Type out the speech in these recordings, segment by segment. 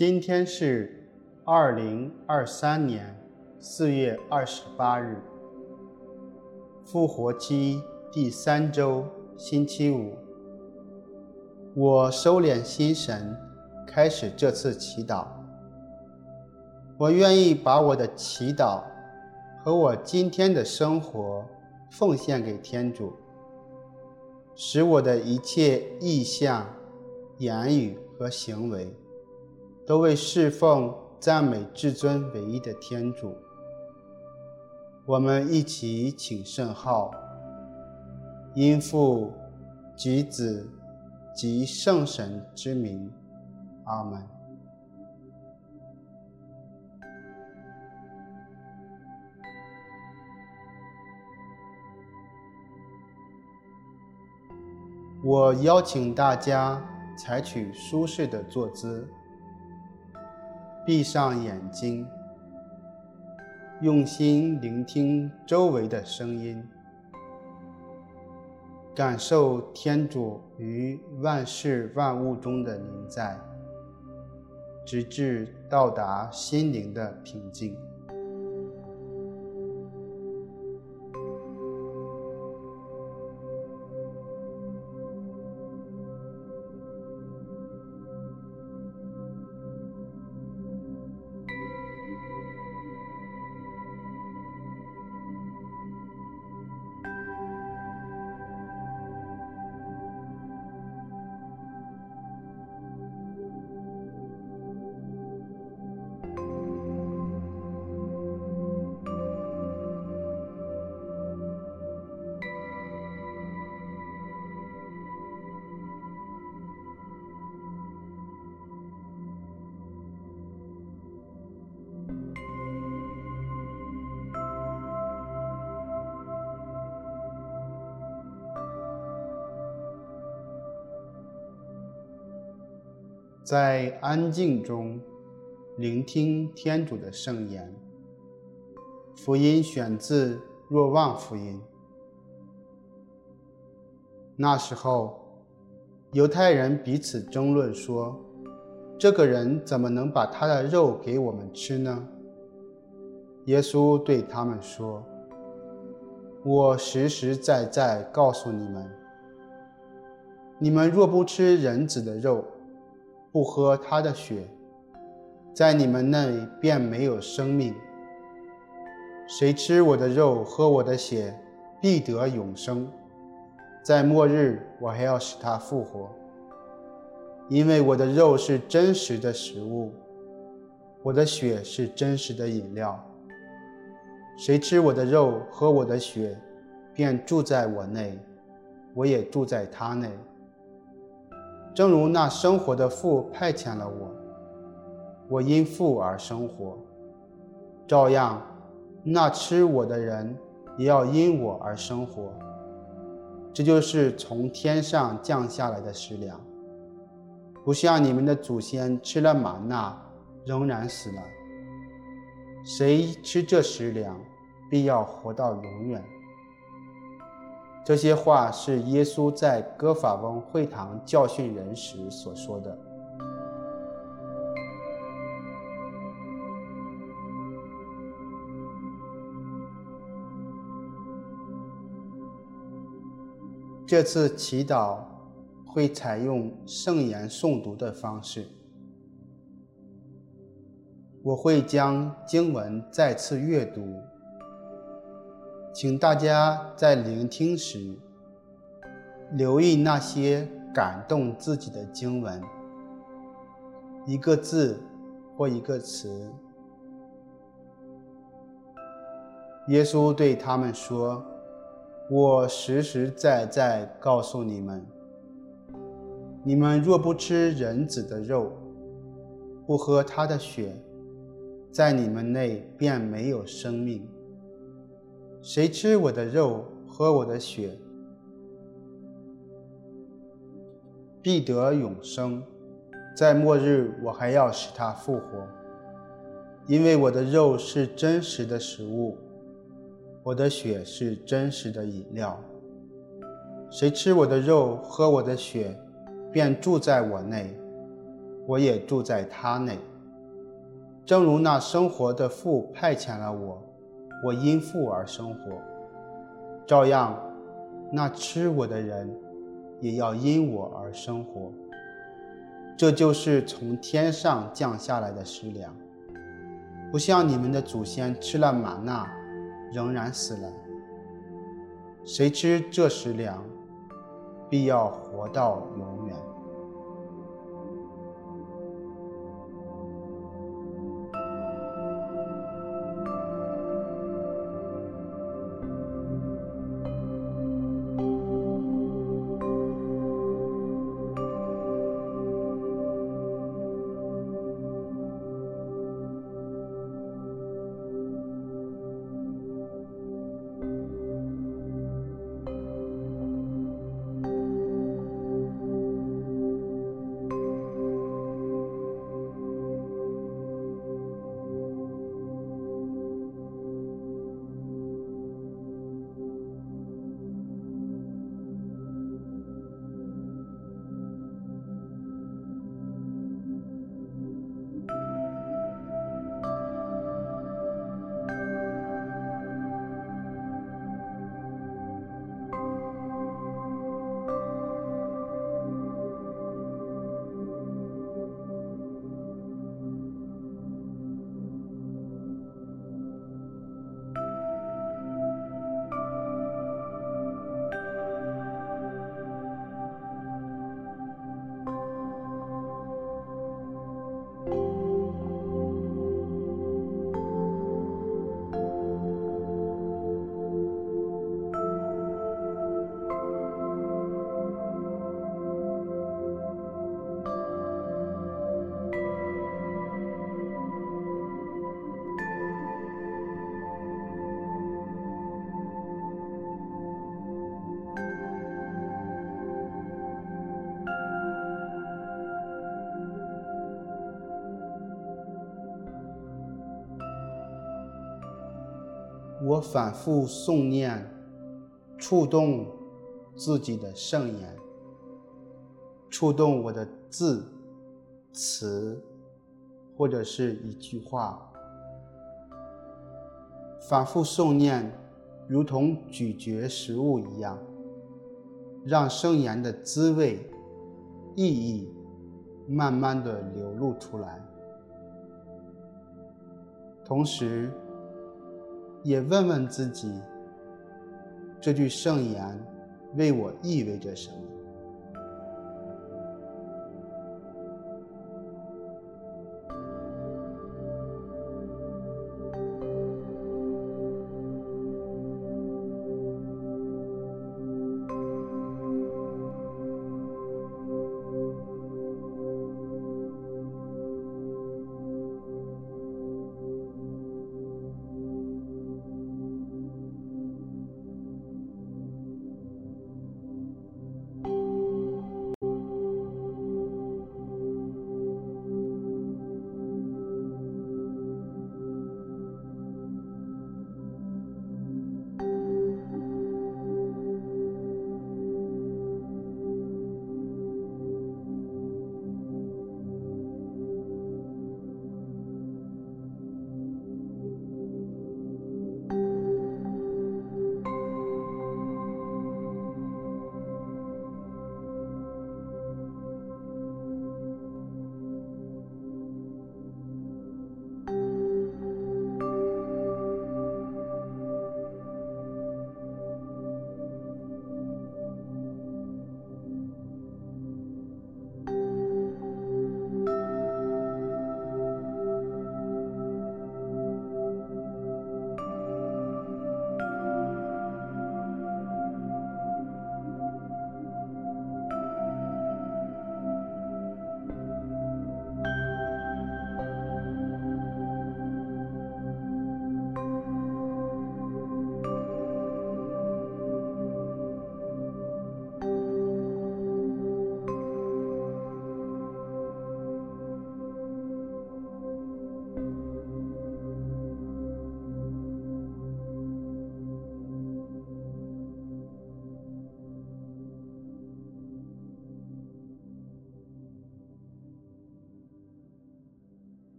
今天是二零二三年四月二十八日，复活期第三周星期五。我收敛心神，开始这次祈祷。我愿意把我的祈祷和我今天的生活奉献给天主，使我的一切意向、言语和行为。都为侍奉、赞美至尊唯一的天主。我们一起请圣号，因父及子及圣神之名，阿门。我邀请大家采取舒适的坐姿。闭上眼睛，用心聆听周围的声音，感受天主于万事万物中的临在，直至到达心灵的平静。在安静中聆听天主的圣言。福音选自若望福音。那时候，犹太人彼此争论说：“这个人怎么能把他的肉给我们吃呢？”耶稣对他们说：“我实实在在告诉你们，你们若不吃人子的肉，不喝他的血，在你们内便没有生命。谁吃我的肉、喝我的血，必得永生。在末日，我还要使他复活。因为我的肉是真实的食物，我的血是真实的饮料。谁吃我的肉、喝我的血，便住在我内，我也住在他内。正如那生活的父派遣了我，我因父而生活，照样，那吃我的人也要因我而生活。这就是从天上降下来的食粮，不像你们的祖先吃了玛纳，仍然死了。谁吃这食粮，必要活到永远。这些话是耶稣在哥法翁会堂教训人时所说的。这次祈祷会采用圣言诵读的方式，我会将经文再次阅读。请大家在聆听时，留意那些感动自己的经文，一个字或一个词。耶稣对他们说：“我实实在在告诉你们，你们若不吃人子的肉，不喝他的血，在你们内便没有生命。”谁吃我的肉，喝我的血，必得永生。在末日，我还要使他复活，因为我的肉是真实的食物，我的血是真实的饮料。谁吃我的肉，喝我的血，便住在我内，我也住在他内。正如那生活的父派遣了我，我因父而生活，照样，那吃我的人也要因我而生活。这就是从天上降下来的食粮，不像你们的祖先吃了玛纳，仍然死了。谁吃这食粮，必要活到永我反复诵念，触动自己的圣言，触动我的字、词，或者是一句话。反复诵念，如同咀嚼食物一样，让圣言的滋味、意义慢慢的流露出来，同时。也问问自己，这句圣言为我意味着什么？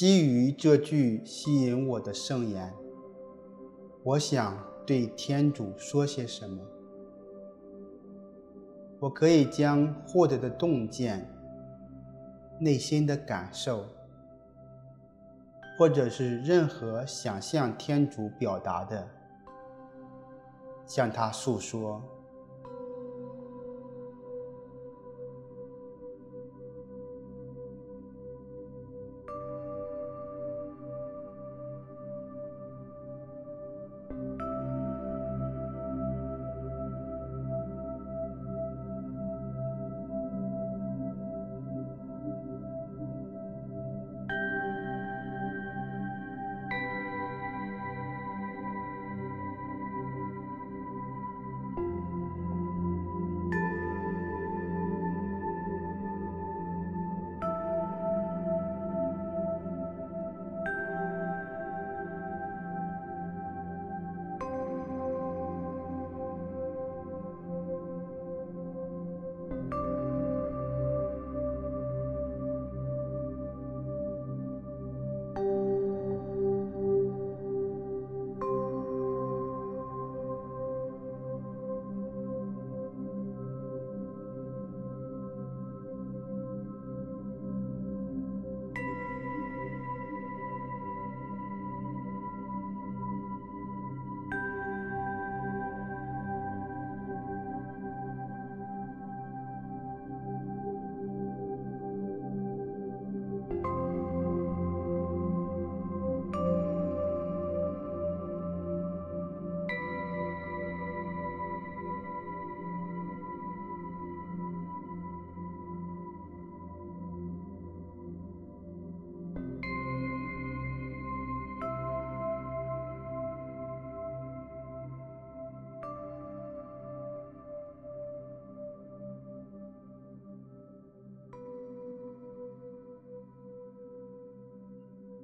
基于这句吸引我的圣言，我想对天主说些什么？我可以将获得的洞见、内心的感受，或者是任何想向天主表达的，向他诉说。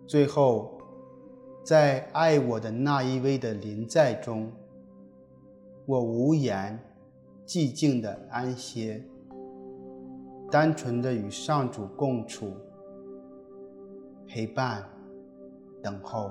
最后，在爱我的那一位的临在中，我无言、寂静的安歇，单纯的与上主共处、陪伴、等候。